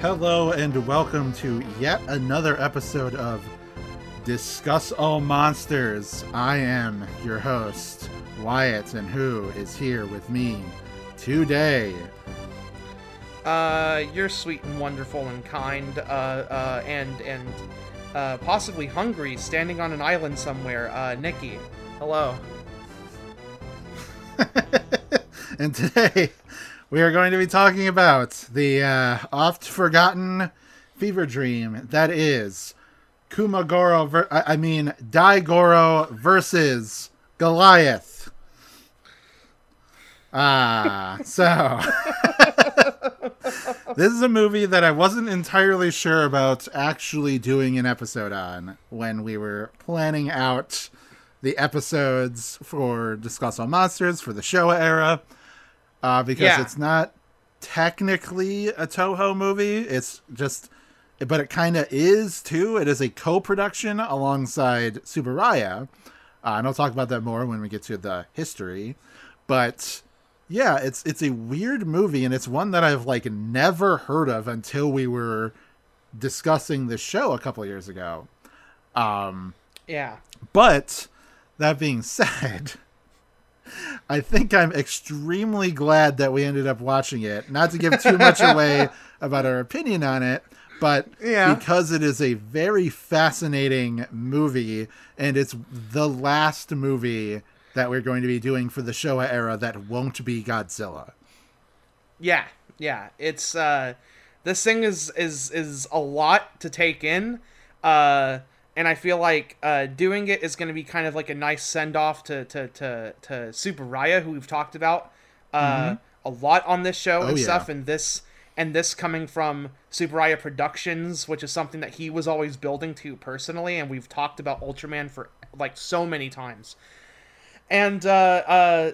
Hello and welcome to yet another episode of Discuss All Monsters. I am your host, Wyatt, and who is here with me today? Uh, you're sweet and wonderful and kind, uh, uh, and and uh, possibly hungry, standing on an island somewhere. Uh, Nikki, hello. and today we are going to be talking about the uh, oft forgotten fever dream that is Kumagoro, ver- I-, I mean Daigoro versus Goliath. Ah, so this is a movie that I wasn't entirely sure about actually doing an episode on when we were planning out the episodes for Discuss All Monsters for the Showa era uh, because Yeah. it's not technically a Toho movie. It's just, but it kind of is too. It is a co-production alongside Tsuburaya, uh, and I'll talk about that more when we get to the history. But yeah, it's it's a weird movie, and it's one that I've like never heard of until we were discussing the show a couple years ago. Um, Yeah. but that being said, I think I'm extremely glad that we ended up watching it. Not to give too much away about our opinion on it, but Yeah. because it is a very fascinating movie and it's the last movie that we're going to be doing for the Showa era that won't be Godzilla. Yeah, yeah. It's uh this thing is is is a lot to take in. Uh and I feel like uh doing it is gonna be kind of like a nice send off to to to to Tsuburaya, who we've talked about uh a lot on this show and Mm-hmm. Oh, yeah. stuff, and this and this coming from Tsuburaya Productions, which is something that he was always building to personally, and we've talked about Ultraman for like so many times. And uh uh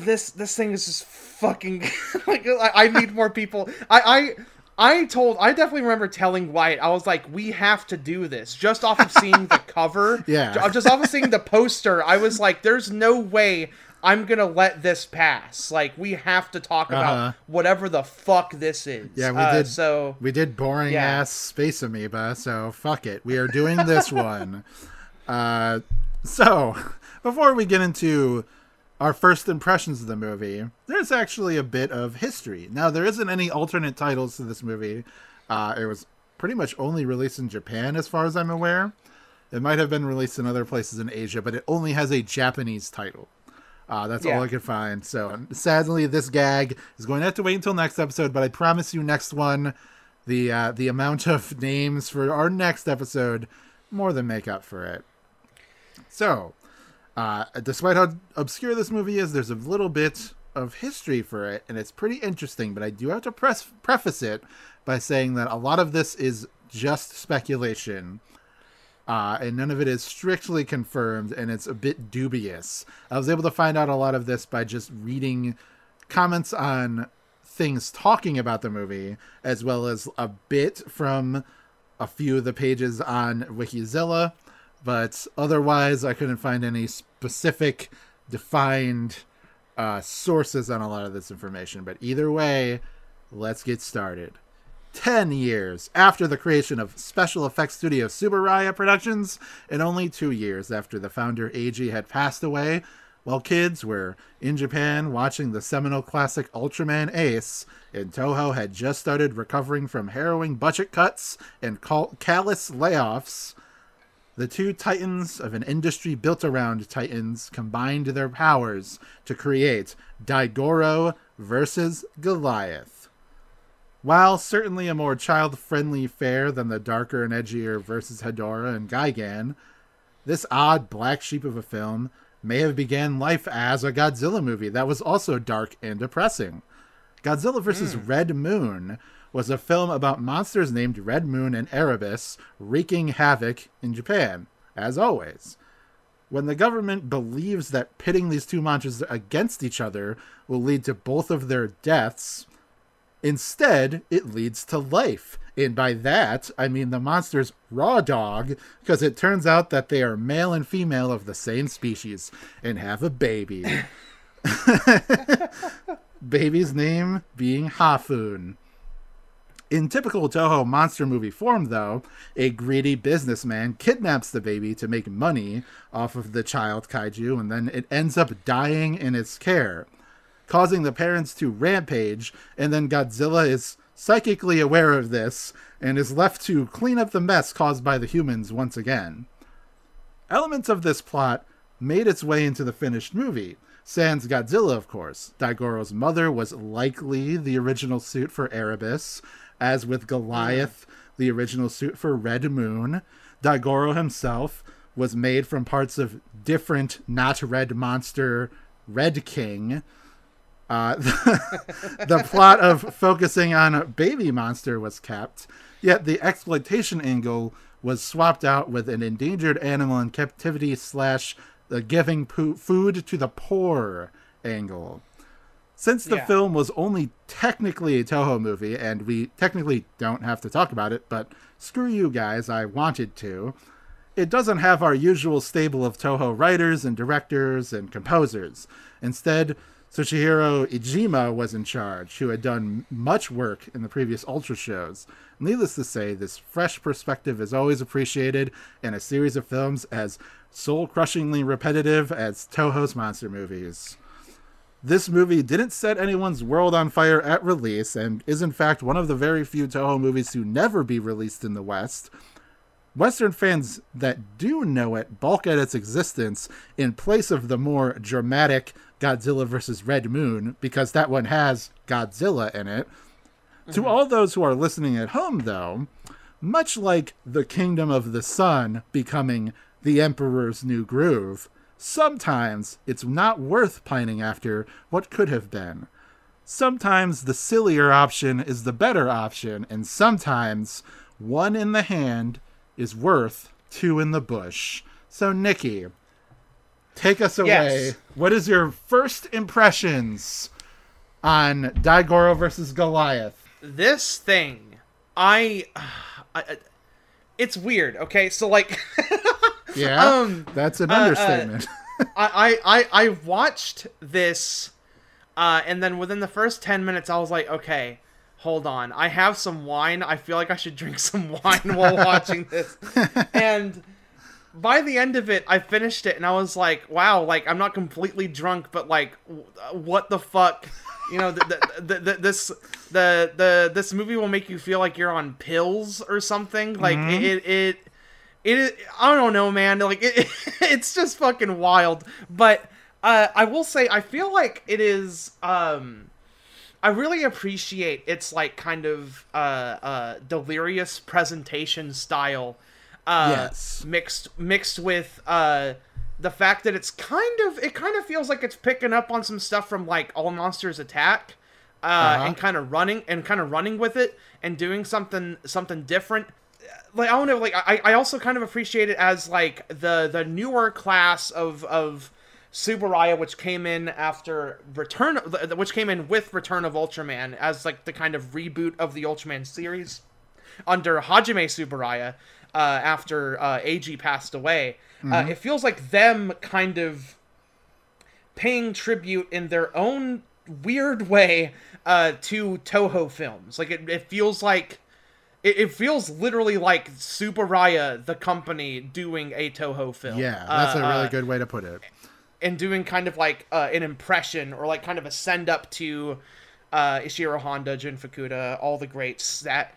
this this thing is just fucking like I, I need more people. I I I told I definitely remember telling Wyatt I was like we have to do this just off of seeing the cover. Yeah. ju- just off of seeing the poster. I was like, there's no way I'm gonna let this pass. Like we have to talk Uh-huh. about whatever the fuck this is. Yeah, we Uh, did- So We did boring Yeah. ass space amoeba, so fuck it. We are doing this one. Uh, so before we get into our first impressions of the movie, there's actually a bit of history. Now there isn't any alternate titles to this movie. Uh, it was pretty much only released in Japan, as far as I'm aware. It might have been released in other places in Asia, but it only has a Japanese title. Uh, that's Yeah. all I could find. So sadly, this gag is going to have to wait until next episode. But I promise you, next one, the uh, the amount of names for our next episode more than make up for it. So, uh, despite how obscure this movie is, there's a little bit of history for it, and it's pretty interesting. But I do have to press, preface it by saying that a lot of this is just speculation uh, and none of it is strictly confirmed, and it's a bit dubious. I was able to find out a lot of this by just reading comments on things talking about the movie, as well as a bit from a few of the pages on Wikizilla, but otherwise, I couldn't find any specific, defined uh, sources on a lot of this information. But either way, let's get started. 10 years after the creation of special effects studio Tsuburaya Productions, and only two years after the founder Eiji had passed away, while kids were in Japan watching the seminal classic Ultraman Ace, and Toho had just started recovering from harrowing budget cuts and cal- callous layoffs, the two titans of an industry built around titans combined their powers to create Daigoro versus Goliath. While certainly a more child friendly fare than the darker and edgier versus Hedorah and Gigan, this odd black sheep of a film may have began life as a Godzilla movie that was also dark and depressing. Godzilla vs. Hmm. Red Moon was a film about monsters named Red Moon and Erabus wreaking havoc in Japan, as always. When the government believes that pitting these two monsters against each other will lead to both of their deaths, Instead, it leads to life. And by that, I mean the monster's raw dog, because it turns out that they are male and female of the same species and have a baby. Baby's name being Hafun. In typical Toho monster movie form, though, a greedy businessman kidnaps the baby to make money off of the child kaiju, and then it ends up dying in its care, causing the parents to rampage, and then Godzilla is psychically aware of this and is left to clean up the mess caused by the humans once again. Elements of this plot made its way into the finished movie. Sans Godzilla, of course. Daigoro's mother was likely the original suit for Erabus, as with Goliath, the original suit for Red Moon. Daigoro himself was made from parts of different not red monster Red King. Uh, the, the plot of focusing on a Baby Monster was kept, yet the exploitation angle was swapped out with an endangered animal in captivity slash the giving po- food to the poor angle. Since the Yeah. film was only technically a Toho movie, and we technically don't have to talk about it, but screw you guys, I wanted to. It doesn't have our usual stable of Toho writers and directors and composers. Instead, Toshihiro Iijima was in charge, who had done much work in the previous Ultra shows. Needless to say, this fresh perspective is always appreciated in a series of films as soul crushingly repetitive as Toho's monster movies. This movie didn't set anyone's world on fire at release and is in fact one of the very few Toho movies to never be released in the West. Western fans that do know it balk at its existence in place of the more dramatic Godzilla vs. Red Moon because that one has Godzilla in it. To mm-hmm. all those who are listening at home, though, much like the Kingdom of the Sun becoming the Emperor's New Groove, sometimes it's not worth pining after what could have been. Sometimes the sillier option is the better option, and sometimes one in the hand is worth two in the bush. So, Nikki, take us away. Yes. What is your first impressions on Daigoro versus Goliath? this thing i, I I- it's weird okay so like Yeah, Um, that's an uh, uh, understatement. I, I i i watched this uh and then within the first 10 minutes i was like okay hold on. I have some wine. I feel like i should drink some wine while watching this. And by the end of it i finished it and i was like wow like i'm not completely drunk but like w- what the fuck? You know the, the, the, the, this the the this movie will make you feel like you're on pills or something. Like it it, it it is i don't know man like it, it's just fucking wild but uh i will say i feel like it is um I really appreciate its like kind of uh, uh, delirious presentation style, uh, Yes. mixed mixed with uh, the fact that it's kind of it kind of feels like it's picking up on some stuff from like All Monsters Attack, uh, Uh-huh. and kind of running and kind of running with it and doing something something different. Like I don't know, like I, I also kind of appreciate it as like the the newer class of of Tsuburaya, which came in after Return, which came in with Return of Ultraman as like the kind of reboot of the Ultraman series under Hajime Tsuburaya uh, after uh, Eiji passed away. Uh, it feels like them kind of paying tribute in their own weird way uh, to Toho films. Like it, it feels like it, it feels literally like Tsuburaya, the company, doing a Toho film. yeah, that's Uh, a really uh, good way to put it. and doing kind of like uh, an impression or like kind of a send up to uh, Ishiro Honda, Jun Fukuda, all the greats that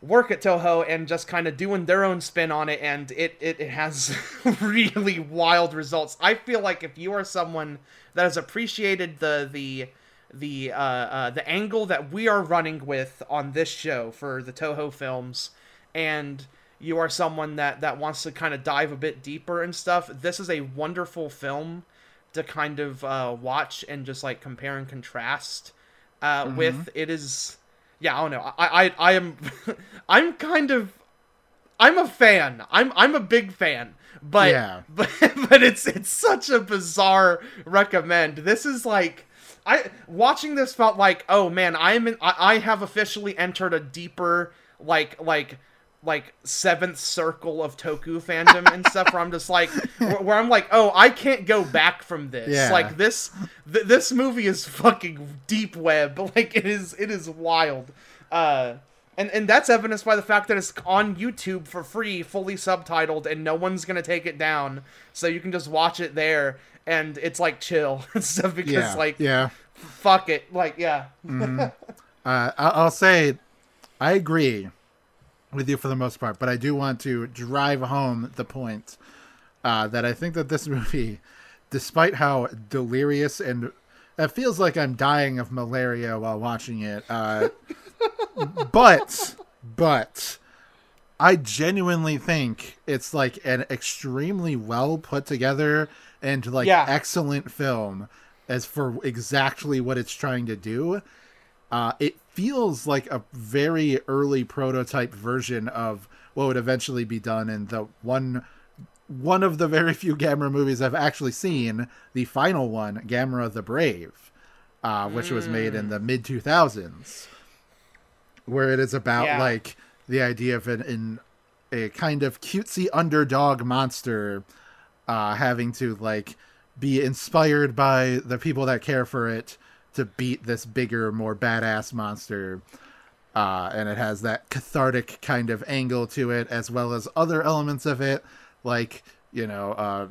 work at Toho and just kind of doing their own spin on it, and it, it, it has really wild results. I feel like if you are someone that has appreciated the the the uh, uh, the angle that we are running with on this show for the Toho films, and you are someone that that wants to kind of dive a bit deeper and stuff, this is a wonderful film to kind of uh, watch and just like compare and contrast uh, with. It is, yeah, I don't know. I I, I am, I'm kind of, I'm a fan. I'm I'm a big fan. But Yeah. but but it's it's such a bizarre recommend. This is like I watching this felt like, oh man, I am in, I, I have officially entered a deeper like like like seventh circle of toku fandom and stuff where I'm just like where, where I'm like oh I can't go back from this. Yeah. like this th- this movie is fucking deep web. Like it is it is wild. Uh and and that's evidenced by the fact that it's on YouTube for free fully subtitled and no one's gonna take it down. So you can just watch it there and it's like chill and stuff because yeah, like yeah. fuck it like yeah Uh, I- I'll say, I agree with you for the most part, but I do want to drive home the point uh, that I think that this movie, despite how delirious and it feels like I'm dying of malaria while watching it, uh, but but I genuinely think it's like an extremely well put together and like Yeah. excellent film as for exactly what it's trying to do. Uh, it feels like a very early prototype version of what would eventually be done in the one one of the very few Gamera movies I've actually seen, the final one, Gamera the Brave, uh, which was made in the mid 2000s, where it is about Yeah. like the idea of an, in a kind of cutesy underdog monster uh, having to like be inspired by the people that care for it to beat this bigger, more badass monster. Uh, and it has that cathartic kind of angle to it, as well as other elements of it, like you know, uh,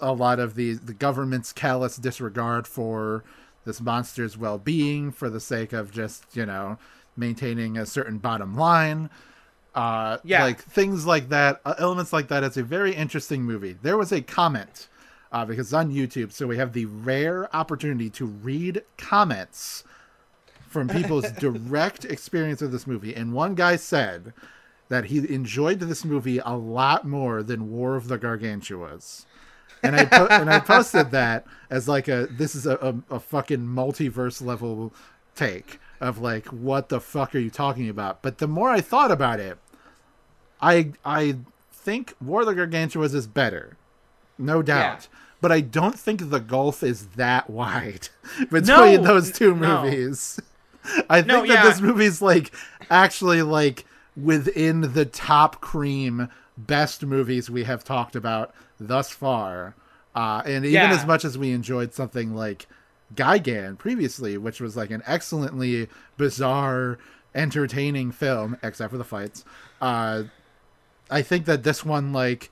a lot of the the government's callous disregard for this monster's well-being for the sake of just you know maintaining a certain bottom line uh Yeah. like things like that uh, elements like that. It's a very interesting movie. There was a comment uh because it's on youtube so we have the rare opportunity to read comments from people's direct experience of this movie. And one guy said that he enjoyed this movie a lot more than war of the gargantuas and I po- and I posted that as like a this is a, a, a fucking multiverse level take of like what the fuck are you talking about? But the more I thought about it, I I think War of the Gargantuas is better, no doubt. But I don't think the gulf is that wide between No, those two no. movies. I think No, that yeah. this movie's like actually like within the top cream best movies we have talked about thus far. Uh, and even Yeah. as much as we enjoyed something like Gigan previously, which was like an excellently bizarre, entertaining film, except for the fights, uh, I think that this one, like,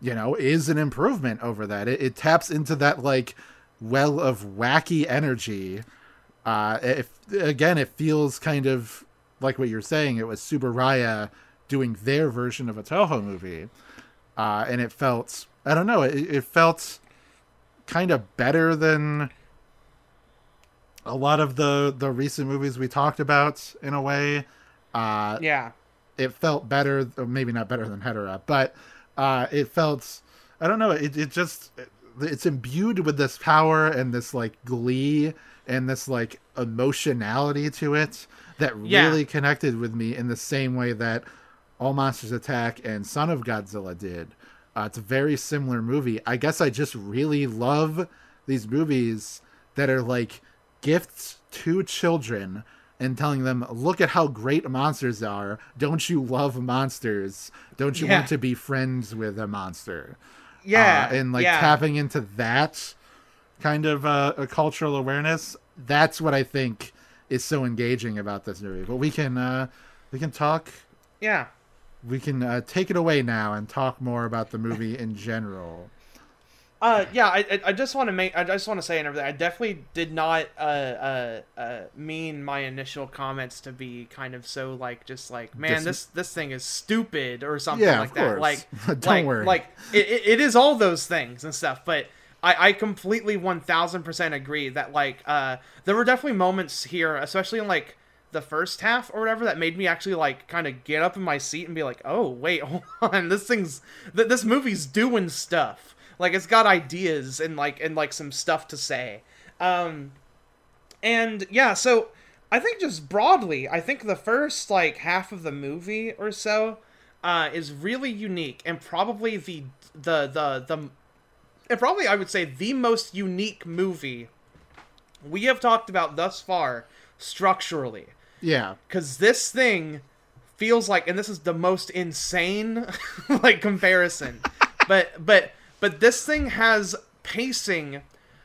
you know, is an improvement over that. It, it taps into that like well of wacky energy. Uh, if again, it feels kind of like what you're saying. It was Tsuburaya doing their version of a Toho movie, uh, and it felt I don't know. It, it felt kind of better than a lot of the the recent movies we talked about in a way. Uh, yeah it felt better maybe not better than Hedorah, but uh it felt I don't know, it it just it's imbued with this power and this like glee and this like emotionality to it that Yeah. really connected with me in the same way that All Monsters Attack and Son of Godzilla did. Uh, it's a very similar movie. I guess I just really love these movies that are like gifts to children and telling them, look at how great monsters are. Don't you love monsters? Don't you Yeah. want to be friends with a monster? yeah Uh, and like yeah. tapping into that kind of uh, a cultural awareness. That's what I think is so engaging about this movie. But we can uh, we can talk. yeah We can uh, take it away now and talk more about the movie in general. Uh, yeah, I, I- just want to make, I just want to say and everything. I definitely did not, uh, uh, uh, mean my initial comments to be kind of so like, just like, man, Dis- this this thing is stupid or something Yeah, like that. course. Like, Don't like, worry. like it, it, is all those things and stuff. But I, I completely one thousand percent agree that like, uh, there were definitely moments here, especially in like the first half or whatever, that made me actually like kind of get up in my seat and be like, oh wait, hold on, this thing's, th- this movie's doing stuff like it's got ideas and like and like some stuff to say. Um and yeah so i think just broadly i think the first like half of the movie or so uh is really unique and probably the the the the and probably i would say the most unique movie we have talked about thus far structurally. Yeah. because this thing feels like and this is the most insane like comparison. But but but this thing has pacing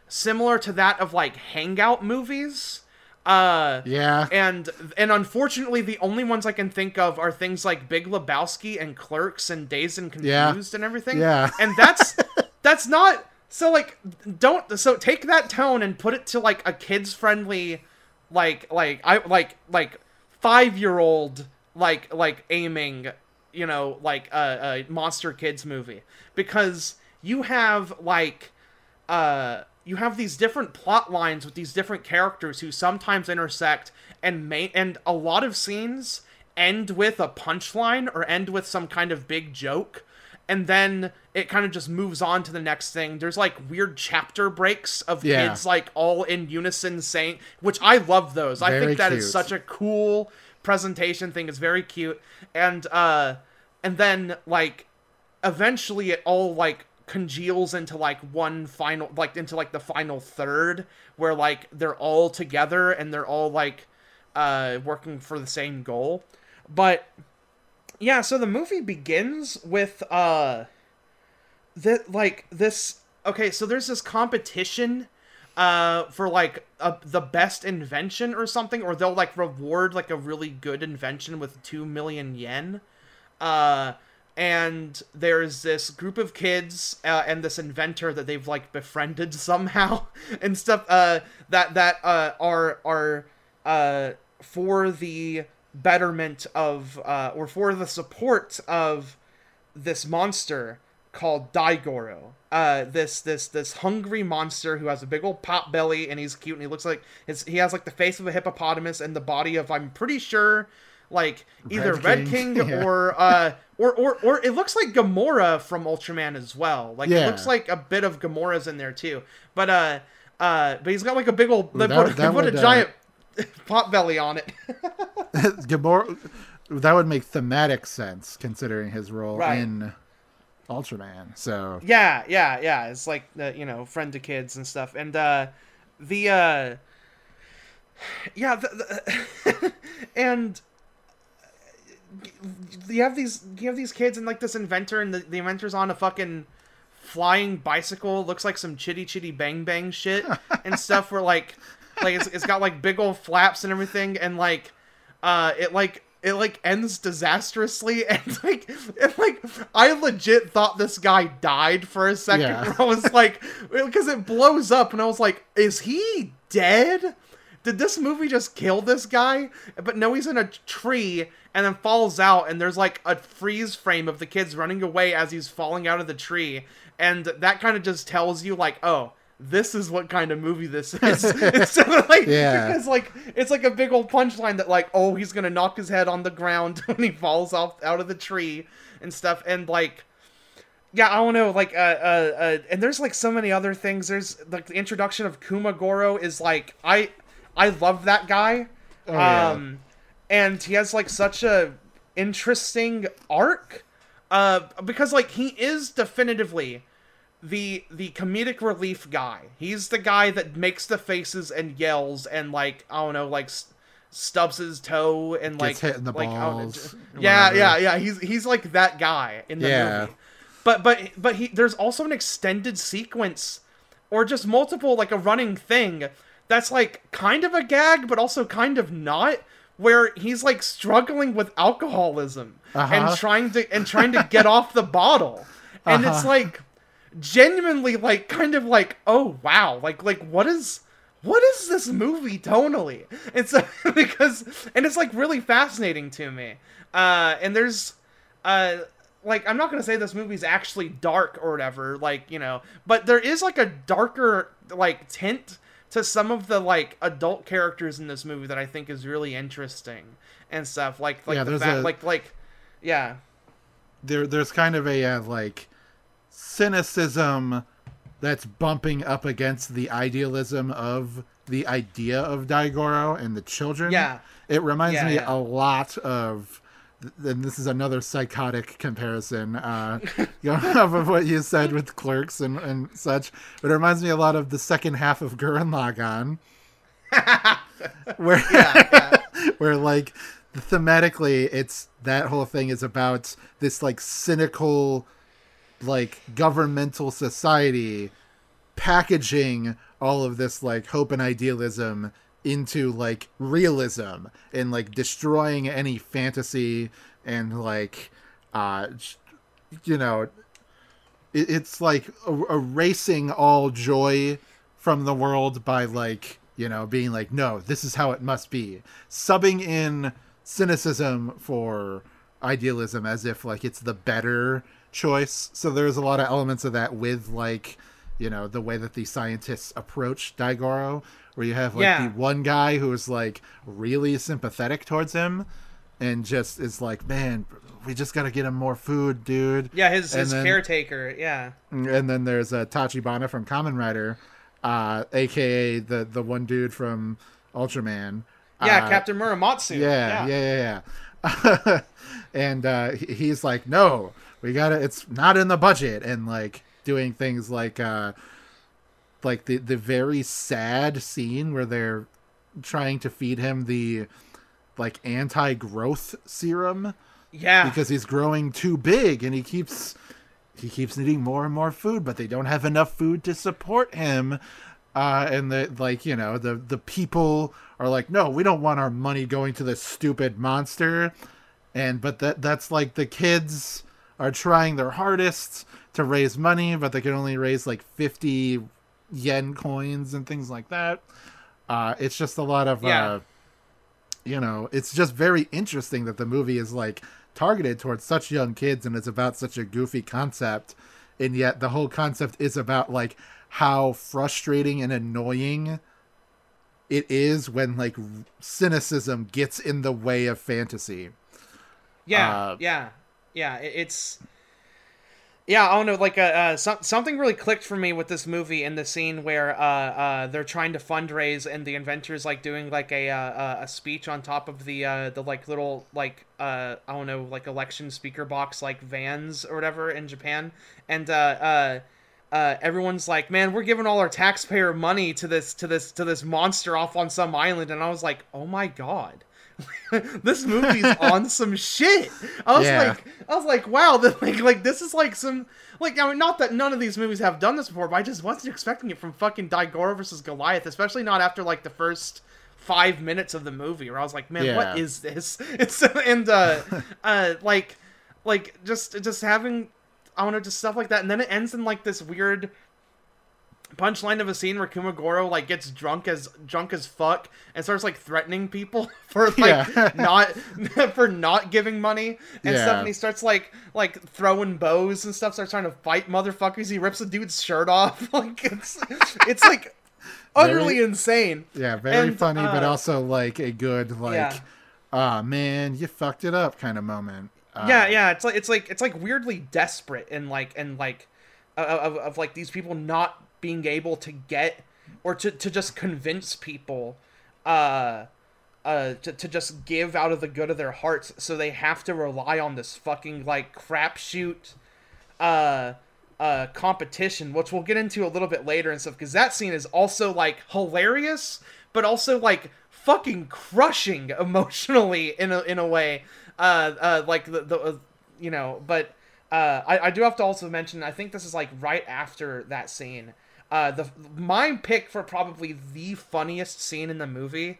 similar to that of like hangout movies uh Yeah. and and unfortunately the only ones i can think of are things like big lebowski and clerks and Dazed and Yeah. confused and everything Yeah. and that's that's not so like don't so take that tone and put it to like a kids friendly like like i like like five year old like like aiming you know like a, a monster kids movie because you have like uh you have these different plot lines with these different characters who sometimes intersect and may and a lot of scenes end with a punchline or end with some kind of big joke and then it kind of just moves on to the next thing there's like weird chapter breaks of Yeah. kids like all in unison saying which i love those i think that is cute. such a cool presentation thing it's very cute and uh and then like eventually it all like congeals into like one final like into like the final third where like they're all together and they're all like uh working for the same goal. But yeah so the movie begins with uh that like this okay so there's this competition uh for like a, the best invention or something or they'll like reward like a really good invention with 2 million yen. Uh and there's this group of kids uh, and this inventor that they've like befriended somehow and stuff uh that that uh are are uh for the betterment of uh or for the support of this monster called Daigoro. Uh, this this this hungry monster who has a big old pot belly and he's cute and he looks like his he has like the face of a hippopotamus and the body of I'm pretty sure like either Red Red King. King, Yeah. or uh or, or or it looks like Gomora from Ultraman as well. Like it looks like a bit of Gomora's in there too. But uh uh but he's got like a big old they put, they put a uh, giant pot belly on it. Gabor, that would make thematic sense considering his role Right. in Ultraman. So Yeah, yeah, yeah. It's like the you know friend to kids and stuff, and uh, the uh, yeah, the, the and you have these you have these kids and like this inventor, and the, the inventor's on a fucking flying bicycle. Looks like some chitty chitty bang bang shit and stuff. Where like like it's, it's got like big old flaps and everything, and like uh, it like it like ends disastrously and like and like I legit thought this guy died for a second. Yeah. I was like because it blows up and I was like, is he dead? Did this movie just kill this guy? But no, he's in a tree and then falls out, and there's like a freeze frame of the kids running away as he's falling out of the tree, and that kind of just tells you like, oh, this is what kind of movie this is. Instead of like, Yeah. because like it's like a big old punchline that like, oh, he's gonna knock his head on the ground when he falls off out of the tree and stuff, and like yeah, I don't know, like, uh, uh, uh, and there's like so many other things. There's like the introduction of Kumagoro is like, I, I love that guy, Oh, yeah. um, and he has like such a interesting arc, uh, because like he is definitively the the comedic relief guy. He's the guy that makes the faces and yells and like I don't know, like s- stubs his toe and like Gets hit in the like, I don't know, balls, yeah, yeah, yeah. He's he's like that guy in the Yeah. movie. But but but he there's also an extended sequence or just multiple like a running thing that's like kind of a gag but also kind of not where he's like struggling with alcoholism Uh-huh. and trying to and trying to get off the bottle. And it's Uh-huh. like genuinely like kind of like oh wow like like what is what is this movie tonally it's because and it's like really fascinating to me uh and there's uh like i'm not gonna say this movie's actually dark or whatever like you know but there is like a darker like tint to some of the like adult characters in this movie that i think is really interesting and stuff like like Yeah, the fact a- like like yeah there there's kind of a uh, like cynicism that's bumping up against the idealism of the idea of Daigoro and the children. Yeah. It reminds Yeah, me yeah. a lot of and this is another psychotic comparison uh, off of what you said with clerks and, and such. But it reminds me a lot of the second half of Gurren Lagann, where yeah. where like thematically it's that whole thing is about this like cynical like governmental society packaging all of this like hope and idealism into like realism and like destroying any fantasy and like uh you know it, it's like er- erasing all joy from the world by like you know being like no this is how it must be. Subbing in cynicism for idealism as if like it's the better choice. So there's a lot of elements of that with like you know the way that the scientists approach daigoro where you have like Yeah. the one guy who is like really sympathetic towards him and just is like man we just gotta get him more food dude Yeah, his, And his then- caretaker. Yeah. and then there's uh, Tachibana from Kamen Rider, uh, aka the the one dude from Ultraman. Yeah, Uh, Captain Muramatsu. Yeah, yeah, yeah, yeah. and uh, he's like, no, we gotta. It's not in the budget, and like doing things like, uh, like the the very sad scene where they're trying to feed him the like anti-growth serum Yeah. because he's growing too big and he keeps he keeps needing more and more food but they don't have enough food to support him uh and the like you know the the people are like no we don't want our money going to this stupid monster and but that that's like the kids are trying their hardest to raise money but they can only raise like 50 yen coins and things like that uh it's just a lot of Yeah. uh you know, it's just very interesting that the movie is like targeted towards such young kids and it's about such a goofy concept. And yet the whole concept is about like how frustrating and annoying it is when like cynicism gets in the way of fantasy. Yeah, Uh, yeah, yeah. It's yeah. I don't know. Like, uh, uh some, something really clicked for me with this movie in the scene where uh, uh, they're trying to fundraise and the inventors like doing like a uh, a speech on top of the uh, the like little like uh, I don't know like election speaker box like vans or whatever in Japan, and uh, uh, uh, everyone's like, "Man, we're giving all our taxpayer money to this to this to this monster off on some island," and I was like, "Oh my god." this movie's on some shit. I was Yeah. like, I was like, wow, the, like, like this is like some, like, I mean, not that none of these movies have done this before, but I just wasn't expecting it from fucking Daigoro versus Goliath, especially not after like the first five minutes of the movie, where I was like, man, Yeah. what is this? It's and uh, uh, like, like just just having, I don't know, just stuff like that, and then it ends in like this weird punchline of a scene where Kumagoro like gets drunk as drunk as fuck and starts like threatening people for like Yeah. not for not giving money and Yeah. stuff and he starts like like throwing bows and stuff starts trying to fight motherfuckers he rips a dude's shirt off like it's it's like utterly Very- insane Yeah, very And, funny, but uh, also like a good like yeah. ah man, you fucked it up kind of moment. Uh, yeah yeah it's like it's like it's like weirdly desperate and like and like of, of, of like these people not being able to get or to, to just convince people uh uh to, to just give out of the good of their hearts so they have to rely on this fucking like crapshoot uh uh competition which we'll get into a little bit later and stuff because that scene is also like hilarious but also like fucking crushing emotionally in a in a way uh uh like the, the uh, you know but uh I, I do have to also mention i think this is like right after that scene uh the my pick for probably the funniest scene in the movie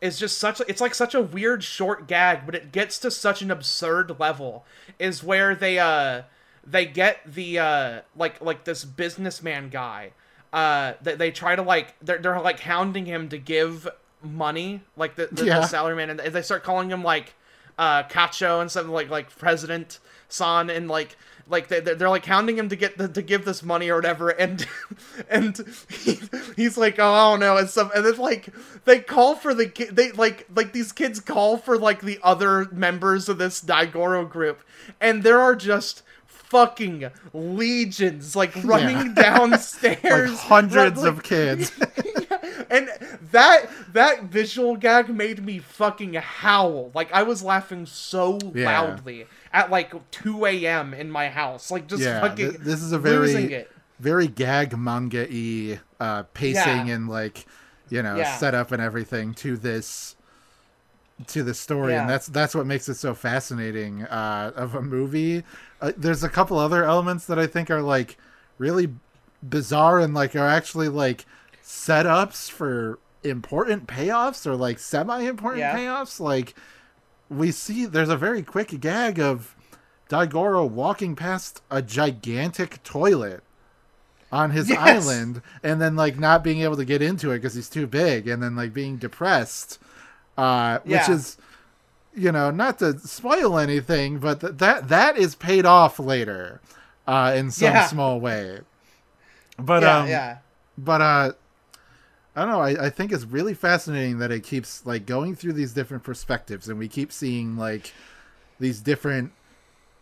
is just such it's like such a weird short gag but it gets to such an absurd level is where they uh they get the uh like like this businessman guy uh they, they try to like they're, they're like hounding him to give money like the, the, Yeah. the salary man and they start calling him like uh shacho and something like like president san and like like they, they're, they're like hounding him to get the, to give this money or whatever and and he, he's like oh I don't know and stuff and then like they call for the ki- they like like these kids call for like the other members of this Daigoro group and there are just fucking legions like running downstairs. like hundreds like- of kids. and that that visual gag made me fucking howl. Like I was laughing so Yeah. loudly at like 2 a.m. in my house. Like just yeah, fucking th- this is a very very gag manga y uh pacing Yeah. and like you know, setup and everything to this to the story Yeah. and that's that's what makes it so fascinating uh of a movie uh, there's a couple other elements that i think are like really bizarre and like are actually like setups for important payoffs or like semi-important Yeah. payoffs like we see there's a very quick gag of Daigoro walking past a gigantic toilet on his Yes. island and then like not being able to get into it because he's too big and then like being depressed uh which Yeah. is you know not to spoil anything but th- that that is paid off later uh in some Yeah. small way but um yeah, but uh I don't know. I, I think it's really fascinating that it keeps like going through these different perspectives, and we keep seeing like these different.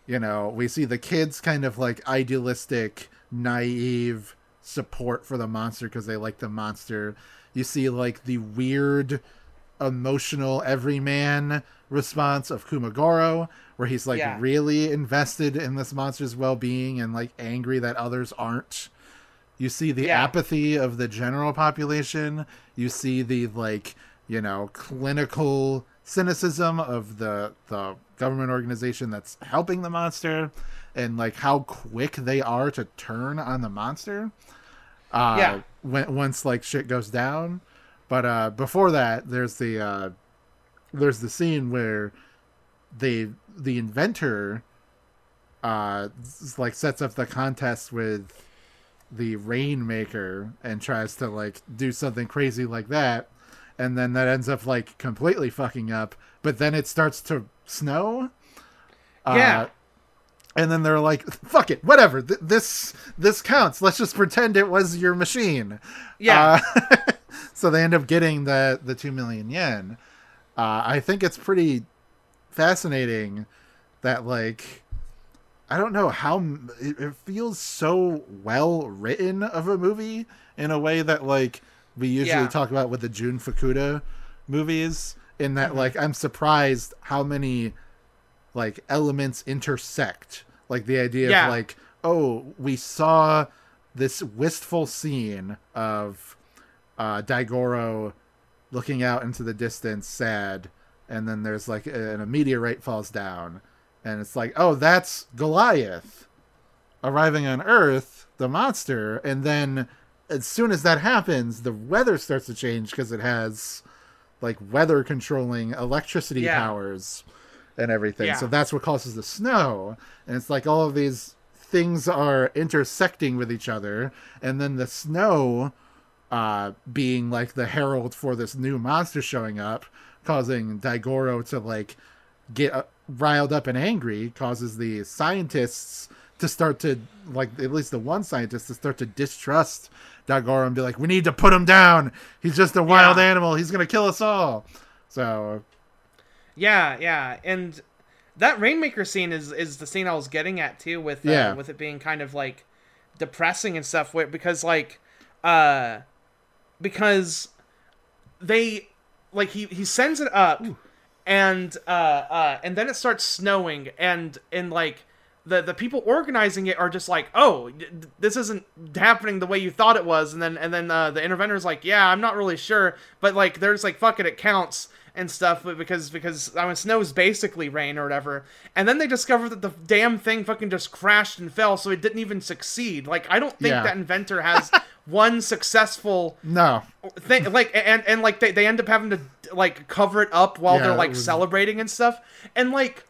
You know, we see the kids kind of like idealistic, naive support for the monster because they like the monster. You see like the weird, emotional everyman response of Kumagoro, where he's like Yeah. really invested in this monster's well-being and like angry that others aren't. You see the Yeah. apathy of the general population. You see the like, you know, clinical cynicism of the the government organization that's helping the monster and like how quick they are to turn on the monster. Uh Yeah. when once like shit goes down. But uh before that there's the uh there's the scene where they the inventor uh like sets up the contest with the rainmaker and tries to like do something crazy like that and then that ends up like completely fucking up but then it starts to snow Yeah. Uh, and then they're like fuck it whatever Th- this this counts let's just pretend it was your machine yeah. uh, so they end up getting the the 2 million yen uh, i think it's pretty fascinating that like i don't know how it, it feels so well written of a movie in a way that like we usually Yeah. talk about with the jun fukuda movies in that like i'm surprised how many like elements intersect like the idea Yeah. of like oh we saw this wistful scene of uh daigoro looking out into the distance sad and then there's like a, a meteorite falls down and it's like oh that's goliath arriving on earth the monster and then as soon as that happens the weather starts to change because it has like weather controlling electricity Yeah. powers and everything Yeah. so that's what causes the snow and it's like all of these things are intersecting with each other and then the snow uh, being like the herald for this new monster showing up, causing Daigoro to like get uh, riled up and angry, causes the scientists to start to like at least the one scientist to start to distrust Daigoro and be like, "We need to put him down. He's just a wild Yeah. animal. He's gonna kill us all." So Yeah, yeah, and that rainmaker scene is is the scene I was getting at too, with uh, Yeah. with it being kind of like depressing and stuff. where- Because like, uh, because they like he he sends it up, and uh uh and then it starts snowing, and and like. The, the people organizing it are just like oh this isn't happening the way you thought it was and then and then uh, the interventor's like yeah i'm not really sure but like there's like fuck it it counts and stuff but because because I mean snow is basically rain or whatever and then they discover that the damn thing fucking just crashed and fell so it didn't even succeed like i don't think Yeah. that inventor has one successful no, thing like and and like they, they end up having to like cover it up while Yeah, they're like was- celebrating and stuff. And like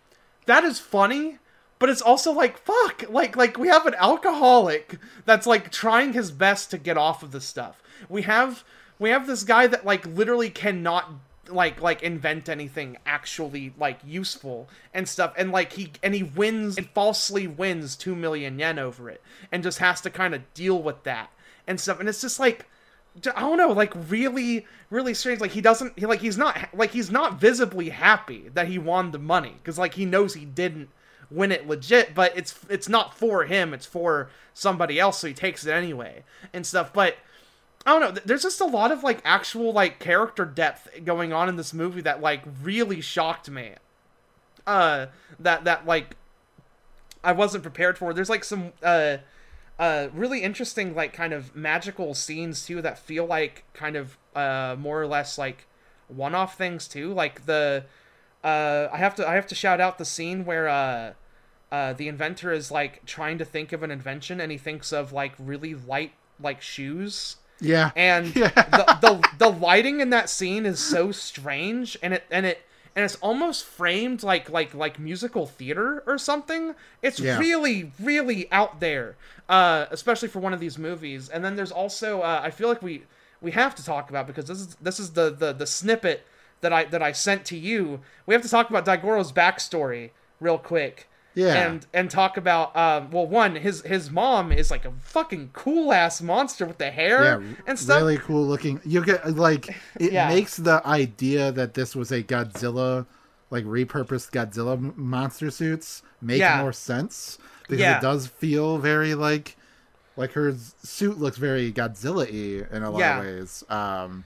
that is funny but it's also like fuck like like we have an alcoholic that's like trying his best to get off of this stuff. We have we have this guy that like literally cannot like like invent anything actually like useful and stuff. And like he and he wins and falsely wins 2 million yen over it and just has to kind of deal with that and stuff and it's just like I don't know, like really, really strange. Like he doesn't, he, like he's not, like he's not visibly happy that he won the money because like he knows he didn't win it legit, but it's it's not for him, it's for somebody else, so he takes it anyway and stuff. But I don't know, there's just a lot of like actual like character depth going on in this movie that like really shocked me. Uh, that that like I wasn't prepared for. There's like some uh uh, really interesting, like kind of magical scenes too that feel like kind of uh, more or less like one-off things too. Like the uh, I have to I have to shout out the scene where uh, uh, the inventor is like trying to think of an invention and he thinks of like really light like shoes Yeah. and Yeah. the, the the lighting in that scene is so strange and it and it and it's almost framed like like like musical theater or something it's Yeah. really really out there uh especially for one of these movies. And then there's also uh, i feel like we we have to talk about because this is this is the the the snippet that i that i sent to you. We have to talk about daigoro's backstory real quick Yeah. and and talk about um well one his his mom is like a fucking cool ass monster with the hair yeah, and stuff really cool looking. You get like it Yeah. makes the idea that this was a Godzilla, like repurposed Godzilla monster suits make Yeah. more sense because it does feel very like like her suit looks very Godzilla-y in a lot of ways. Um,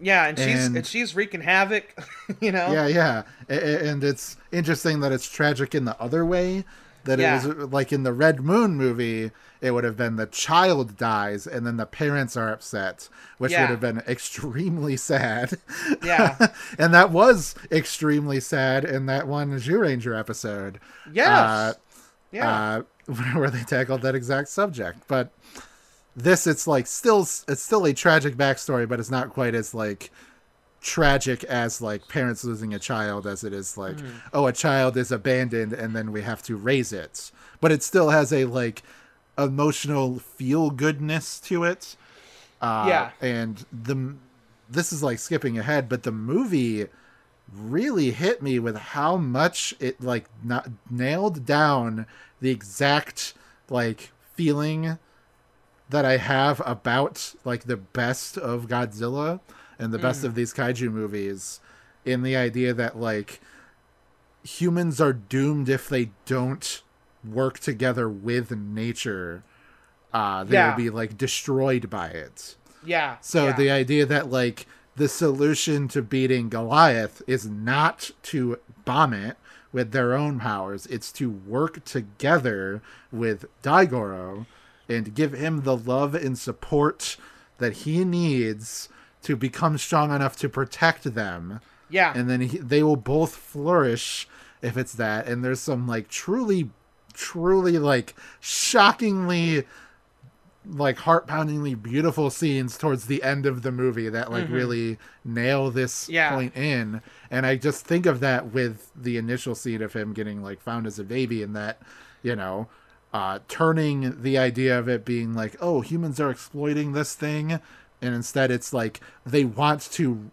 Yeah, and she's And- and, she's wreaking havoc, you know. yeah, yeah, and it's interesting that it's tragic in the other way. That Yeah. it was like in the Red Moon movie, it would have been the child dies and then the parents are upset, which Yeah. would have been extremely sad. Yeah. and that was extremely sad in that one Zyuranger episode. Yes. Uh, yeah. uh, where they tackled that exact subject. But this, it's like still, it's still a tragic backstory, but it's not quite as like tragic as like parents losing a child as it is like, Hmm. oh, a child is abandoned and then we have to raise it. But it still has a like emotional feel goodness to it. Uh, Yeah. And the this is like skipping ahead, but the movie really hit me with how much it like not nailed down the exact like feeling that I have about like the best of Godzilla and the best of these kaiju movies in the idea that like humans are doomed if they don't work together with nature uh they Yeah. will be like destroyed by it yeah. so yeah. the idea that like the solution to beating Goliath is not to bomb it with their own powers, it's to work together with Daigoro and give him the love and support that he needs to become strong enough to protect them. yeah. And then he, they will both flourish if it's that. And there's some like truly, truly like shockingly like heart-poundingly beautiful scenes towards the end of the movie that like really nail this Mm-hmm. Yeah. point in and i just think of that with the initial scene of him getting like found as a baby and that you know uh turning the idea of it being like oh humans are exploiting this thing and instead it's like they want to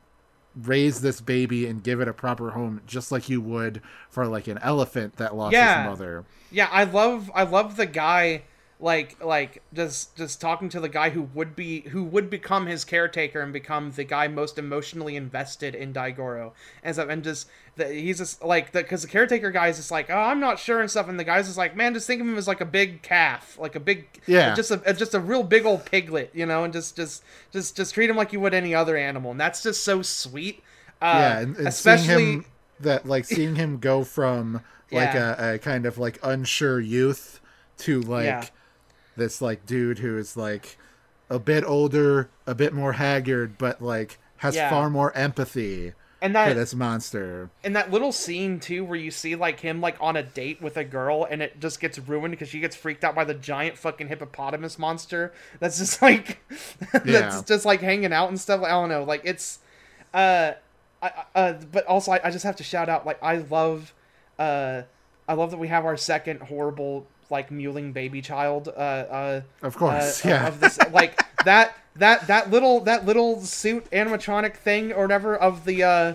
raise this baby and give it a proper home just like you would for like an elephant that lost Yeah. its mother Yeah, I love I love the guy like like just just talking to the guy who would be who would become his caretaker and become the guy most emotionally invested in Daigoro and stuff and just the, he's just like because the caretaker guy is just like oh I'm not sure and stuff and the guy's just like man just think of him as like a big calf like a big Yeah. just a just a real big old piglet you know and just just just just treat him like you would any other animal and that's just so sweet uh, yeah and, and especially him that like seeing him go from like Yeah. a, a kind of like unsure youth to like Yeah. This like dude who is like a bit older a bit more haggard but like has Yeah. far more empathy and for this monster And that little scene too, where you see like him like on a date with a girl, and it just gets ruined because she gets freaked out by the giant fucking hippopotamus monster. That's just like, that's Yeah. just like hanging out and stuff. I don't know, like it's, uh, I, I- uh, but also I, I just have to shout out like I love, uh, I love that we have our second horrible like mewling baby child. Uh, uh, of course uh, yeah of this like that that that little that little suit animatronic thing or whatever of the uh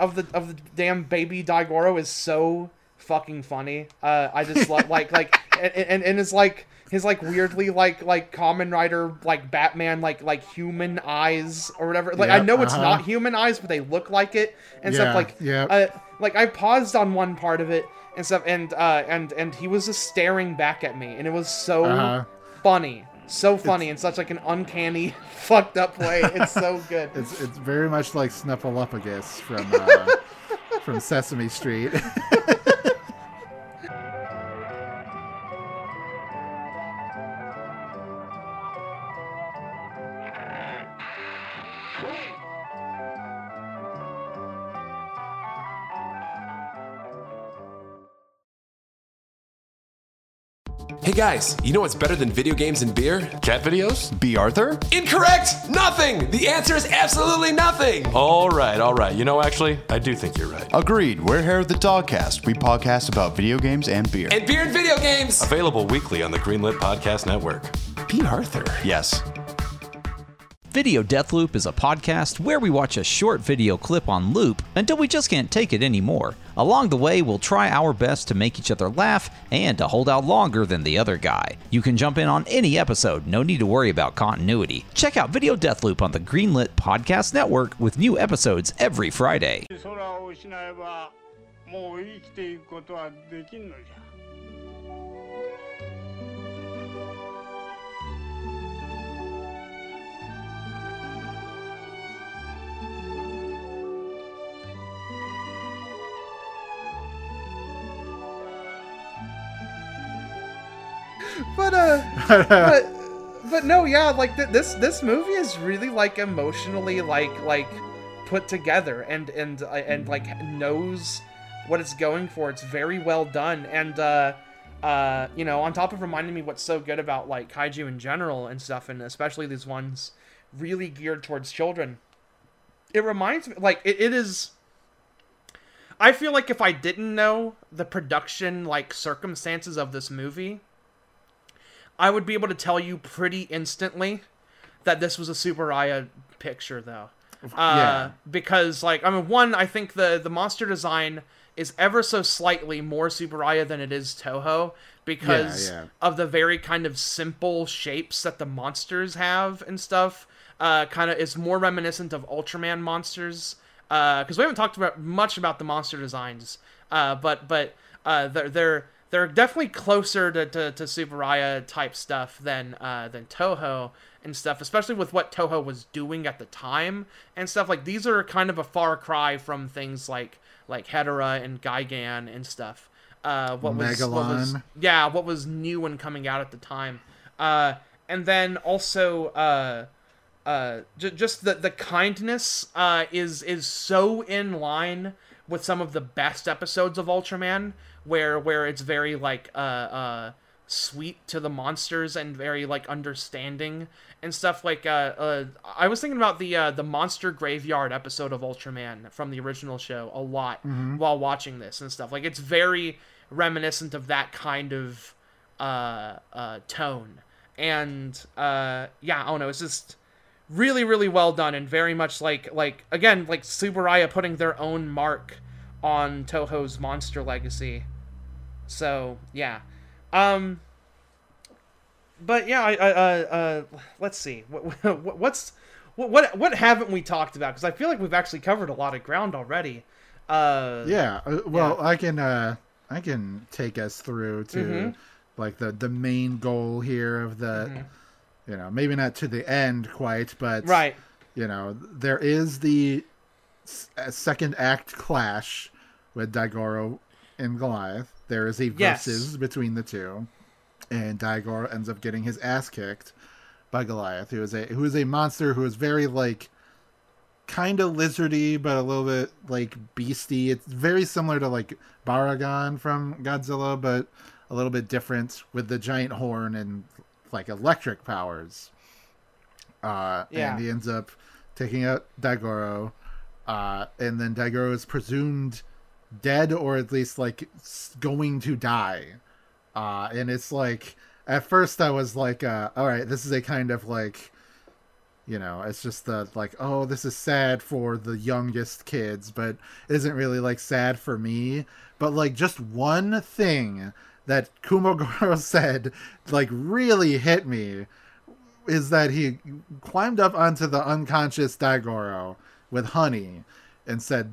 of the of the damn baby Daigoro is so fucking funny. Uh, I just love like like and, and and it's like his like weirdly like like Kamen Rider like Batman like like human eyes or whatever. Like I know it's uh-huh. not human eyes, but they look like it and Yeah, stuff. Like yeah uh, like I paused on one part of it and stuff, and uh and and he was just staring back at me, and it was so Uh-huh. funny. So funny in such like an uncanny, fucked up way. It's so good. it's it's very much like Snuffleupagus from uh, from Sesame Street guys, you know what's better than video games and beer? Cat videos? B. Arthur? Incorrect! Nothing! The answer is absolutely nothing! All right, all right. You know, actually, I do think you're right. Agreed. We're here at the Dogcast. We podcast about video games and beer. And beer and video games! Available weekly on the Greenlit Podcast Network. B. Arthur. yes. Video Death Loop is a podcast where we watch a short video clip on loop until we just can't take it anymore. Along the way, we'll try our best to make each other laugh and to hold out longer than the other guy. You can jump in on any episode, no need to worry about continuity. Check out Video Death Loop on the Greenlit Podcast Network with new episodes every Friday. But uh but but no yeah like th- this this movie is really like emotionally like like put together and and uh, and like knows what it's going for. It's very well done. And uh uh you know on top of reminding me what's so good about like kaiju in general and stuff and especially these ones really geared towards children it reminds me like it, it is i feel like if i didn't know the production like circumstances of this movie I would be able to tell you pretty instantly that this was a Tsuburaya picture, though. Uh, Yeah. Because, like, I mean, one, I think the the monster design is ever so slightly more Tsuburaya than it is Toho because Yeah, yeah. of the very kind of simple shapes that the monsters have and stuff. Uh, kind of is more reminiscent of Ultraman monsters. Because we haven't talked about much about the monster designs, uh, but but uh, they're they're they're definitely closer to, to, to Tsuburaya type stuff than uh, than Toho and stuff, especially with what Toho was doing at the time and stuff. Like these are kind of a far cry from things like like Hedorah and Gigan and stuff. Uh, what was, what was Megalon. yeah, what was new and coming out at the time. Uh, and then also uh, uh, j- just the the kindness uh, is is so in line with some of the best episodes of Ultraman, where where it's very like uh uh sweet to the monsters and very like understanding and stuff like uh, uh I was thinking about the uh the monster graveyard episode of Ultraman from the original show a lot while watching this and stuff. Like it's very reminiscent of that kind of uh uh tone. And uh yeah I don't know it's just really really well done and very much like like again like Tsuburaya putting their own mark on Toho's monster legacy so yeah um but yeah I, I uh, uh let's see what, what what's what what what haven't we talked about because I feel like we've actually covered a lot of ground already uh Yeah. uh, Well, I can uh I can take us through to Mm-hmm. like the the main goal here of the you know, maybe not to the end quite, but right you know, there is the uh, second act clash with Daigoro and Goliath. There is a Yes. versus between the two, and Daigoro ends up getting his ass kicked by Goliath, who is a who is a monster who is very like kind of lizardy, but a little bit like beastie. It's very similar to like Baragon from Godzilla, but a little bit different with the giant horn and like electric powers. Uh, Yeah. and he ends up taking out Daigoro, uh, and then Daigoro is presumed dead or at least like going to die. Uh, and it's like at first I was like, uh, all right, this is a kind of like, you know, it's just the like, oh, this is sad for the youngest kids, but isn't really like sad for me. But like just one thing that Kumagoro said like really hit me is that he climbed up onto the unconscious Daigoro with honey and said,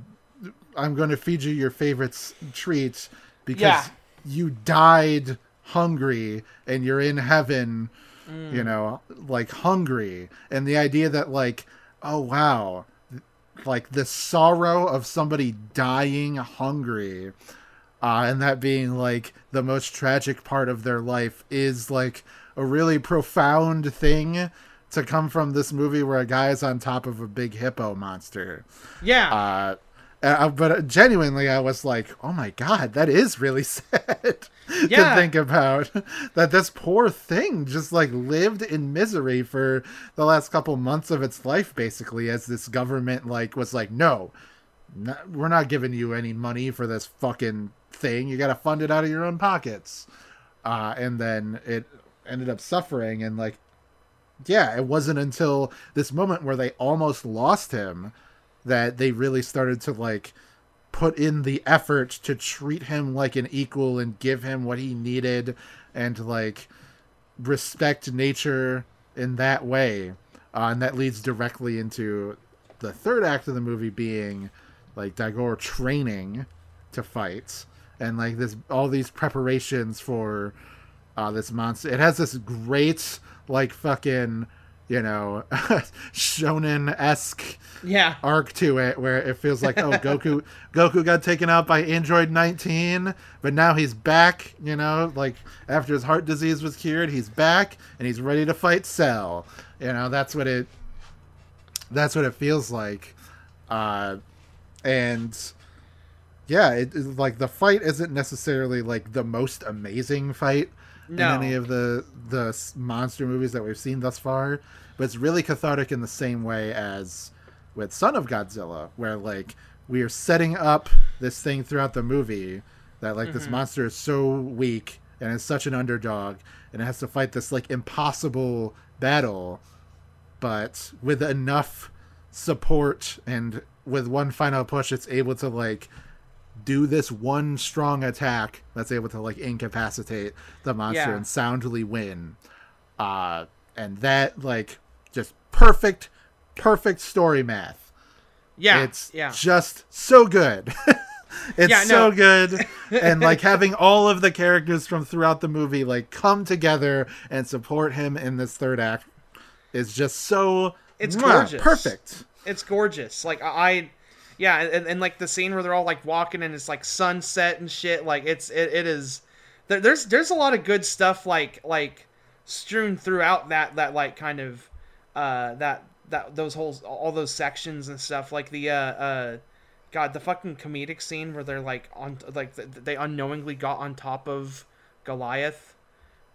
I'm going to feed you your favorite s- treat because Yeah. you died hungry and you're in heaven, you know, like hungry. And the idea that, like, oh, wow, like the sorrow of somebody dying hungry uh, and that being like the most tragic part of their life is like a really profound thing to come from this movie where a guy is on top of a big hippo monster. yeah Uh, Uh, but genuinely, I was like, "Oh my god, that is really sad Yeah. to think about." that this poor thing just like lived in misery for the last couple months of its life, basically, as this government like was like, "No, not, we're not giving you any money for this fucking thing. You got to fund it out of your own pockets." Uh, and then it ended up suffering, and like, yeah, it wasn't until this moment where they almost lost him that they really started to like put in the effort to treat him like an equal and give him what he needed and like respect nature in that way. Uh, and that leads directly into the third act of the movie being like Daigoro training to fight. And like this all these preparations for uh, this monster it has this great like fucking you know shonen-esque Yeah. arc to it where it feels like oh Goku Goku got taken out by Android 19 but now he's back you know like after his heart disease was cured he's back and he's ready to fight Cell you know that's what it that's what it feels like uh and yeah it, it- like the fight isn't necessarily like the most amazing fight No. in any of the the monster movies that we've seen thus far but it's really cathartic in the same way as with Son of Godzilla where like we are setting up this thing throughout the movie that like this mm-hmm. monster is so weak and is such an underdog and it has to fight this like impossible battle but with enough support and with one final push it's able to like do this one strong attack that's able to like incapacitate the monster Yeah. and soundly win uh and that like just perfect perfect story math Yeah. it's yeah. just so good it's Yeah, so good and like having all of the characters from throughout the movie like come together and support him in this third act is just so It's mwah, gorgeous. perfect it's gorgeous. Like I, yeah, and, and like the scene where they're all like walking and it's like sunset and shit. Like it's it, it is. There, there's there's a lot of good stuff like like strewn throughout that that like kind of uh that that those whole all those sections and stuff like the uh uh god the fucking comedic scene where they're like on like they unknowingly got on top of Goliath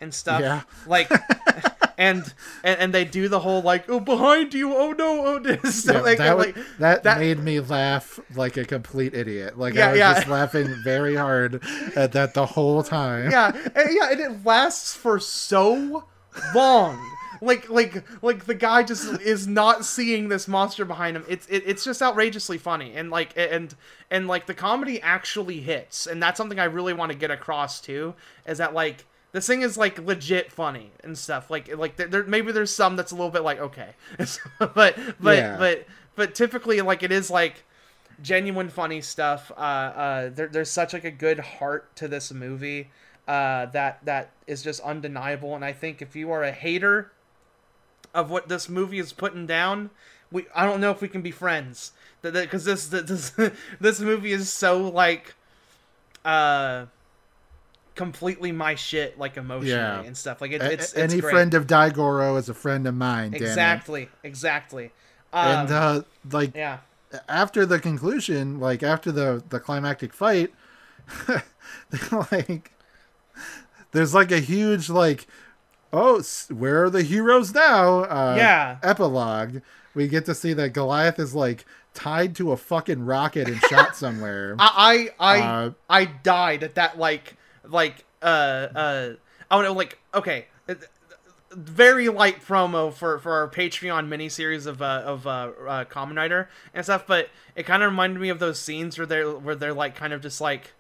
and stuff Yeah. like and, and and they do the whole like oh behind you. Oh no. Oh this. Yeah, like, that, like that, that- made me laugh like a complete idiot. Like Yeah, I was yeah. just laughing very hard at that the whole time. yeah and, yeah and it lasts for so long. Like like like the guy just is not seeing this monster behind him. It's it, it's just outrageously funny. And like and and like the comedy actually hits. And that's something i really want to get across too is that like this thing is like legit funny and stuff like like there, there maybe there's some that's a little bit like okay but but Yeah. but but typically like it is like genuine funny stuff. Uh, uh, there, there's such like a good heart to this movie uh, that that is just undeniable. And I think if you are a hater of what this movie is putting down, we I don't know if we can be friends. Because this this this movie is so like uh completely my shit like emotionally Yeah. and stuff like it, A- it's, it's Any friend of Daigoro is a friend of mine. exactly exactly um, And uh, like yeah after the conclusion, like after the the climactic fight, like there's like a huge like, oh, where are the heroes now? Uh, Yeah. Epilogue. We get to see that Goliath is like tied to a fucking rocket and shot somewhere. I I I, Uh, I died at that like like uh uh I don't know like okay very light promo for for our Patreon miniseries of uh of uh, uh Kamen Rider and stuff but it kind of reminded me of those scenes where they're where they're like kind of just like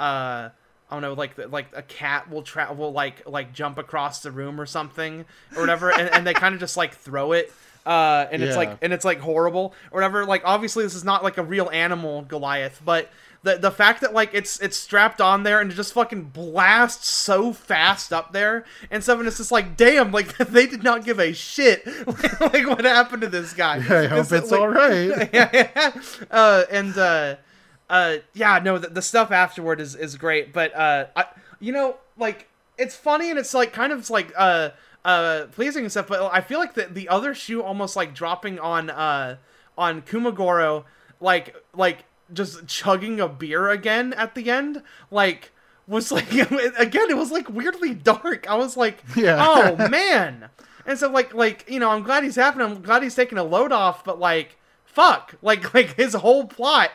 uh I don't know, like like a cat will tra- will like like jump across the room or something or whatever, and, and they kind of just like throw it, uh, and it's like and it's like horrible or whatever. Like obviously this is not like a real animal Goliath, but the the fact that like it's it's strapped on there and it just fucking blasts so fast up there and stuff, and it's just like damn, like they did not give a shit like what happened to this guy. I hope it's like- all right. yeah, yeah. Uh, and uh, uh, yeah, no, the, the stuff afterward is is great, but uh, I, you know, like it's funny and it's like kind of like uh uh pleasing and stuff, but I feel like the the other shoe almost like dropping on uh on Kumagoro, like like just chugging a beer again at the end, like was like again it was like weirdly dark. I was like, Yeah. oh man. And so like like you know I'm glad he's happening. I'm glad he's taking a load off, but like fuck, like like his whole plot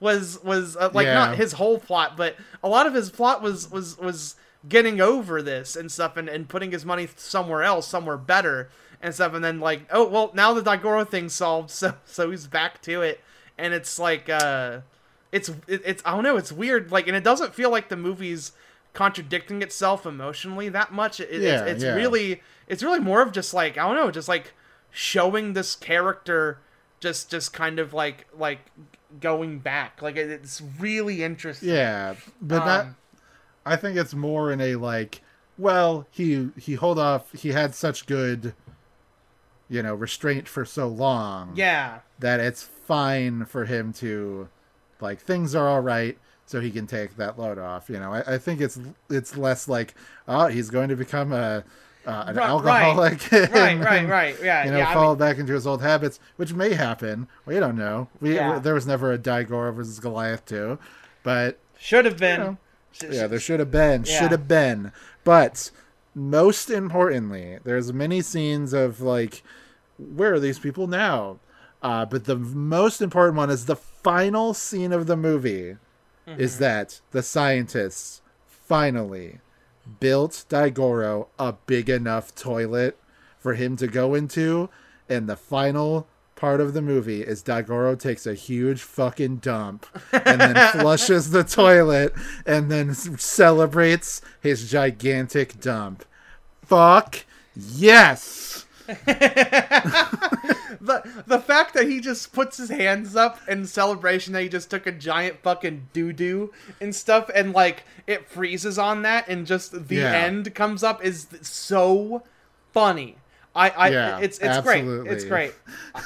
was was uh, like Yeah. not his whole plot, but a lot of his plot was was was getting over this and stuff and, and putting his money somewhere else, somewhere better and stuff and then like oh well now the Daigoro thing's solved so so he's back to it and it's like uh it's it, it's I don't know it's weird like and it doesn't feel like the movie's contradicting itself emotionally that much it, Yeah, it's, it's yeah. really it's really more of just like I don't know just like showing this character just just kind of like like going back like it, it's really interesting Yeah, but. Um, I think it's more in a like, well, he he hold off. He had such good, you know, restraint for so long. yeah that it's fine for him to, like, things are all right, so he can take that load off. You know, I, I think it's it's less like, oh, he's going to become a uh, an right. alcoholic. right and- right right yeah you know, yeah I fall mean, back into his old habits, which may happen. We don't know. We Yeah. there was never a Daigoro versus Goliath two, but should have been know, yeah, there should have been, Yeah. should have been. But most importantly, there's many scenes of like, where are these people now? Uh, but the most important one is the final scene of the movie, Mm-hmm. is that the scientists finally built Daigoro a big enough toilet for him to go into, and the final part of the movie is Daigoro takes a huge fucking dump and then flushes the toilet and then celebrates his gigantic dump. Fuck yes. the the fact that he just puts his hands up in celebration that he just took a giant fucking doo doo and stuff, and like it freezes on that, and just the Yeah. end comes up is so funny. I, I Yeah, it's it's great. It's great.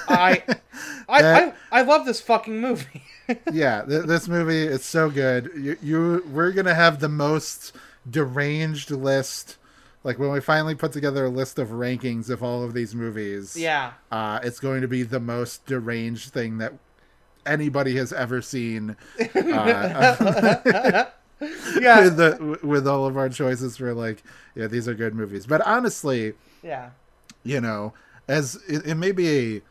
I I, That- I I love this fucking movie. yeah, th- this movie is so good. You, you, we're gonna have the most deranged list. Like when we finally put together a list of rankings of all of these movies. yeah. uh, it's going to be the most deranged thing that anybody has ever seen. Uh, Yeah. with, the, with all of our choices for like, yeah, these are good movies. But honestly, Yeah. You know, as it, it may be a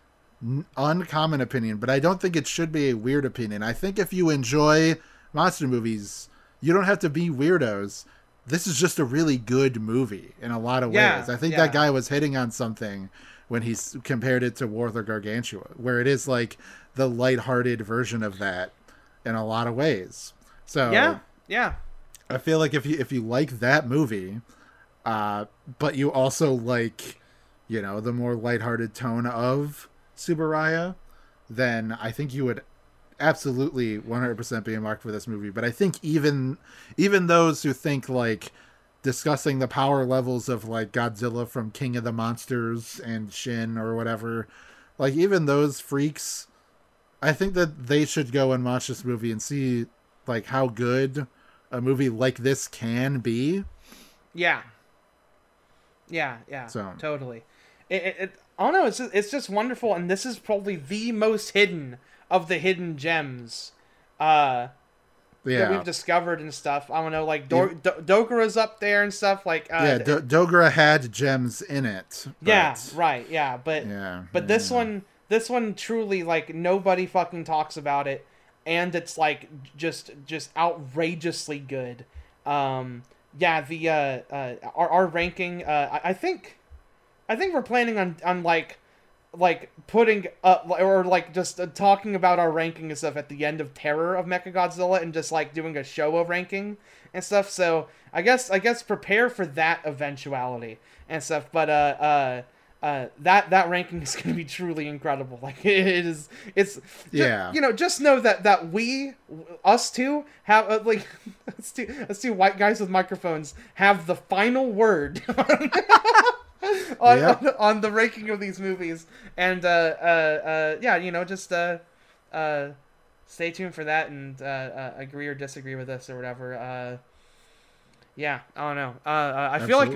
n- uncommon opinion, but I don't think it should be a weird opinion. I think if you enjoy monster movies, you don't have to be weirdos. This is just a really good movie in a lot of Yeah, ways. I think yeah. that guy was hitting on something when he compared it to War the Gargantua, where it is like the lighthearted version of that in a lot of ways. So Yeah. Yeah. I feel like if you if you like that movie, uh, but you also like, you know, the more lighthearted tone of Tsuburaya, then I think you would absolutely 100% be a mark for this movie. But I think even even those who think like discussing the power levels of like Godzilla from King of the Monsters and Shin or whatever, like even those freaks, I think that they should go and watch this movie and see like how good a movie like this can be. Yeah. Yeah, yeah, So- totally. It, it, it, I don't know. It's just, it's just wonderful, and this is probably the most hidden of the hidden gems uh, that Yeah. we've discovered and stuff. I don't know, like Do- Do- Dogora's up there and stuff. Like, uh, yeah, Do- Dogora had gems in it. yeah, right, yeah, but Yeah. but this one, this one truly like nobody fucking talks about it, and it's like just just outrageously good. Um, yeah, the uh, uh our our ranking, uh, I, I think, I think we're planning on on like like putting up or like just uh, talking about our ranking and stuff at the end of Terror of Mechagodzilla and just like doing a show of ranking and stuff. So I guess I guess prepare for that eventuality and stuff. But uh uh. Uh, that that ranking is going to be truly incredible. Like it is, it's ju- Yeah. You know, just know that that we, us two, have uh, like us two, us two white guys with microphones have the final word on, Yep. on, on the ranking of these movies. And uh, uh, uh, yeah, you know, just uh, uh, stay tuned for that and uh, uh, agree or disagree with us or whatever. Uh, yeah, I don't know. Uh, uh, I feel like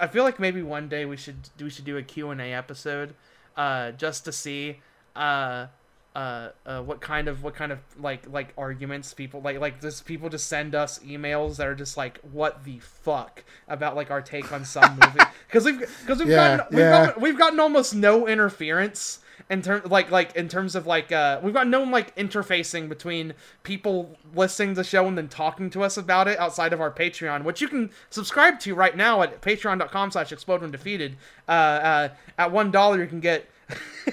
I feel like maybe one day we should we should do a Q and A episode, uh, just to see, uh, uh, what kind of what kind of like like arguments people like like this people just send us emails that are just like what the fuck about like our take on some movie because we've because we've Yeah, gotten we've, yeah. gotten we've gotten almost no interference in terms like like in terms of like uh we've got no like interfacing between people listening to the show and then talking to us about it outside of our patreon which you can subscribe to right now at patreon.com slash explode when defeated uh uh at one dollar you can get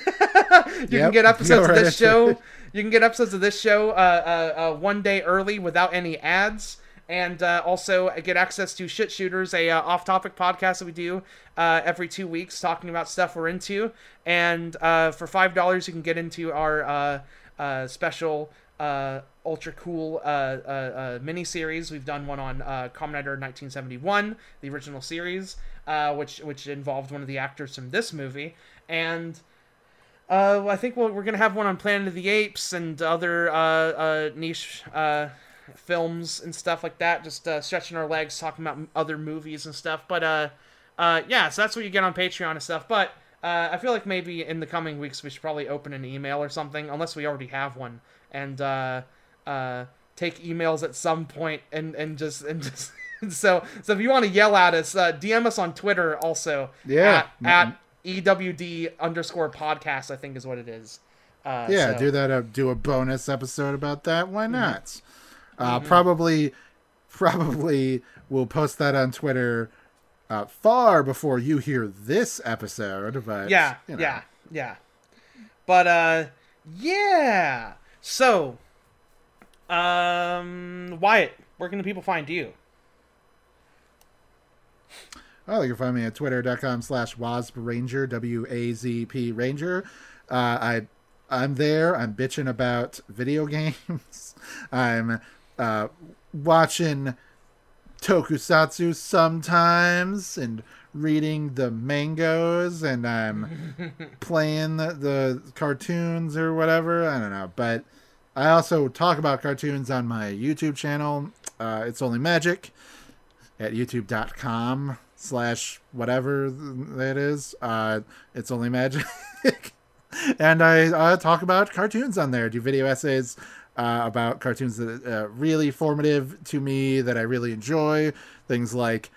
you can get episodes Go of this show. You can get episodes of this show uh, uh, uh, one day early without any ads. And uh, also get access to shit shooters a uh, off-topic podcast that we do uh, every two weeks talking about stuff we're into. And uh, for five dollars you can get into our uh, uh, special uh, ultra cool uh, uh, uh, mini series we've done one on uh, Rider 1971 the original series uh, which which involved one of the actors from this movie and uh, I think we'll, we're gonna have one on Planet of the Apes and other uh, uh, niche uh, films and stuff like that. Just uh, stretching our legs, talking about other movies and stuff. But uh, uh, yeah, so that's what you get on Patreon and stuff. But uh, I feel like maybe in the coming weeks we should probably open an email or something, unless we already have one, and uh, uh, take emails at some point and and just and just. So, so if you want to yell at us, uh, DM us on Twitter also. Yeah. At, at EWD underscore podcast, I think is what it is. Uh, Yeah, so- do that. Uh, do a bonus episode about that. Why not? Uh, Probably, probably we'll post that on Twitter uh, far before you hear this episode. But Yeah, you know. yeah, yeah. But uh, yeah. So, um, Wyatt, where can the people find you? Oh, you can find me at twitter.com slash wazpranger, W-A-Z-P Ranger. Uh, I, I'm there. I'm bitching about video games. I'm uh, watching tokusatsu sometimes and reading the mangoes and I'm playing the, the cartoons or whatever. I don't know. But I also talk about cartoons on my YouTube channel. Uh, it's only magic at youtube.com slash whatever that is. Uh, it's only magic. and I uh, talk about cartoons on there, do video essays uh, about cartoons that are uh, really formative to me that I really enjoy. Things like,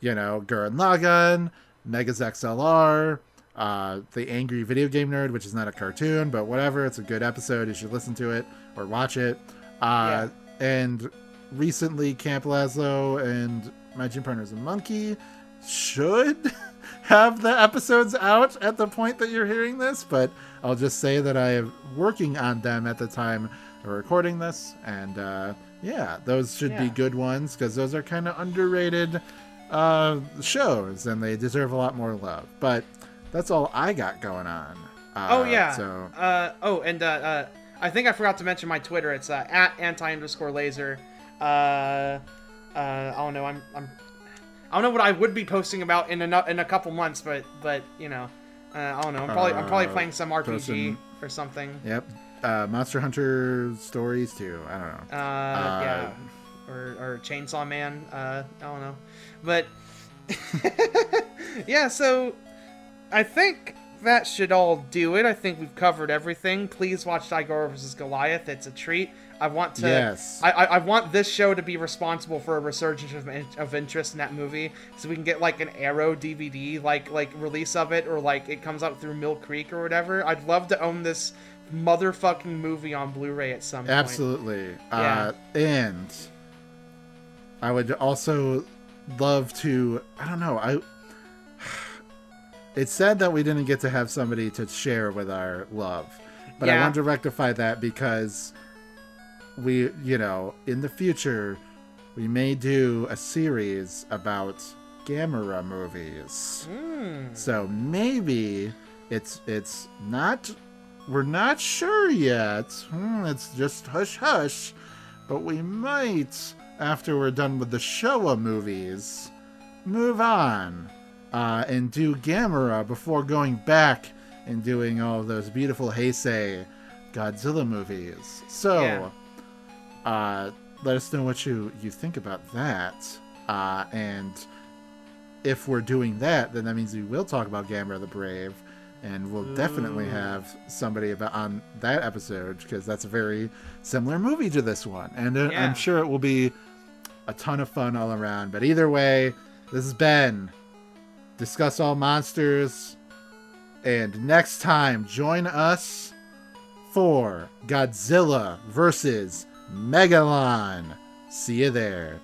you know, Gurren Lagann, Megas XLR, uh, The Angry Video Game Nerd, which is not a cartoon, but whatever. It's a good episode. You should listen to it or watch it. Uh, And recently, Camp Lazlo and My Gym Partner's a Monkey should have the episodes out at the point that you're hearing this, but I'll just say that I am working on them at the time of recording this, and uh, yeah, those should be good ones because those are kind of underrated uh, shows, and they deserve a lot more love. But that's all I got going on. Uh, Oh yeah. So Uh oh, and uh, uh I think I forgot to mention my Twitter. It's uh, at anti underscore laser. Uh, uh, I don't know. I'm I'm I don't know what I would be posting about in a in a couple months, but but you know, uh, I don't know. I'm probably I'm probably Uh, playing some RPG posting- or something. yep, uh, Monster Hunter stories too. I don't know. Uh, yeah, or or Chainsaw Man. Uh, I don't know, but yeah. So I think that should all do it. I think we've covered everything. Please watch Daigoro vs Goliath. It's a treat. I want to. Yes. I, I, I want this show to be responsible for a resurgence of, in- of interest in that movie, so we can get like an Arrow DVD like like release of it, or like it comes out through Mill Creek or whatever. I'd love to own this motherfucking movie on Blu-ray at some point. Absolutely. Yeah. Uh, and I would also love to. I don't know. I. It's sad that we didn't get to have somebody to share with our love, but I Yeah. wanted to rectify that because we, you know, in the future, we may do a series about Gamera movies. So maybe it's it's not we're not sure yet. Hmm, it's just hush hush, but we might after we're done with the Showa movies move on uh, and do Gamera before going back and doing all those beautiful Heisei Godzilla movies. So Yeah. Uh, let us know what you you think about that. Uh, and if we're doing that, then that means we will talk about Gamera the Brave. and we'll definitely have somebody about on that episode because that's a very similar movie to this one, and uh, Yeah. I'm sure it will be a ton of fun all around. But either way, this has been discuss all monsters, and next time join us for Godzilla versus Megalon. See you there.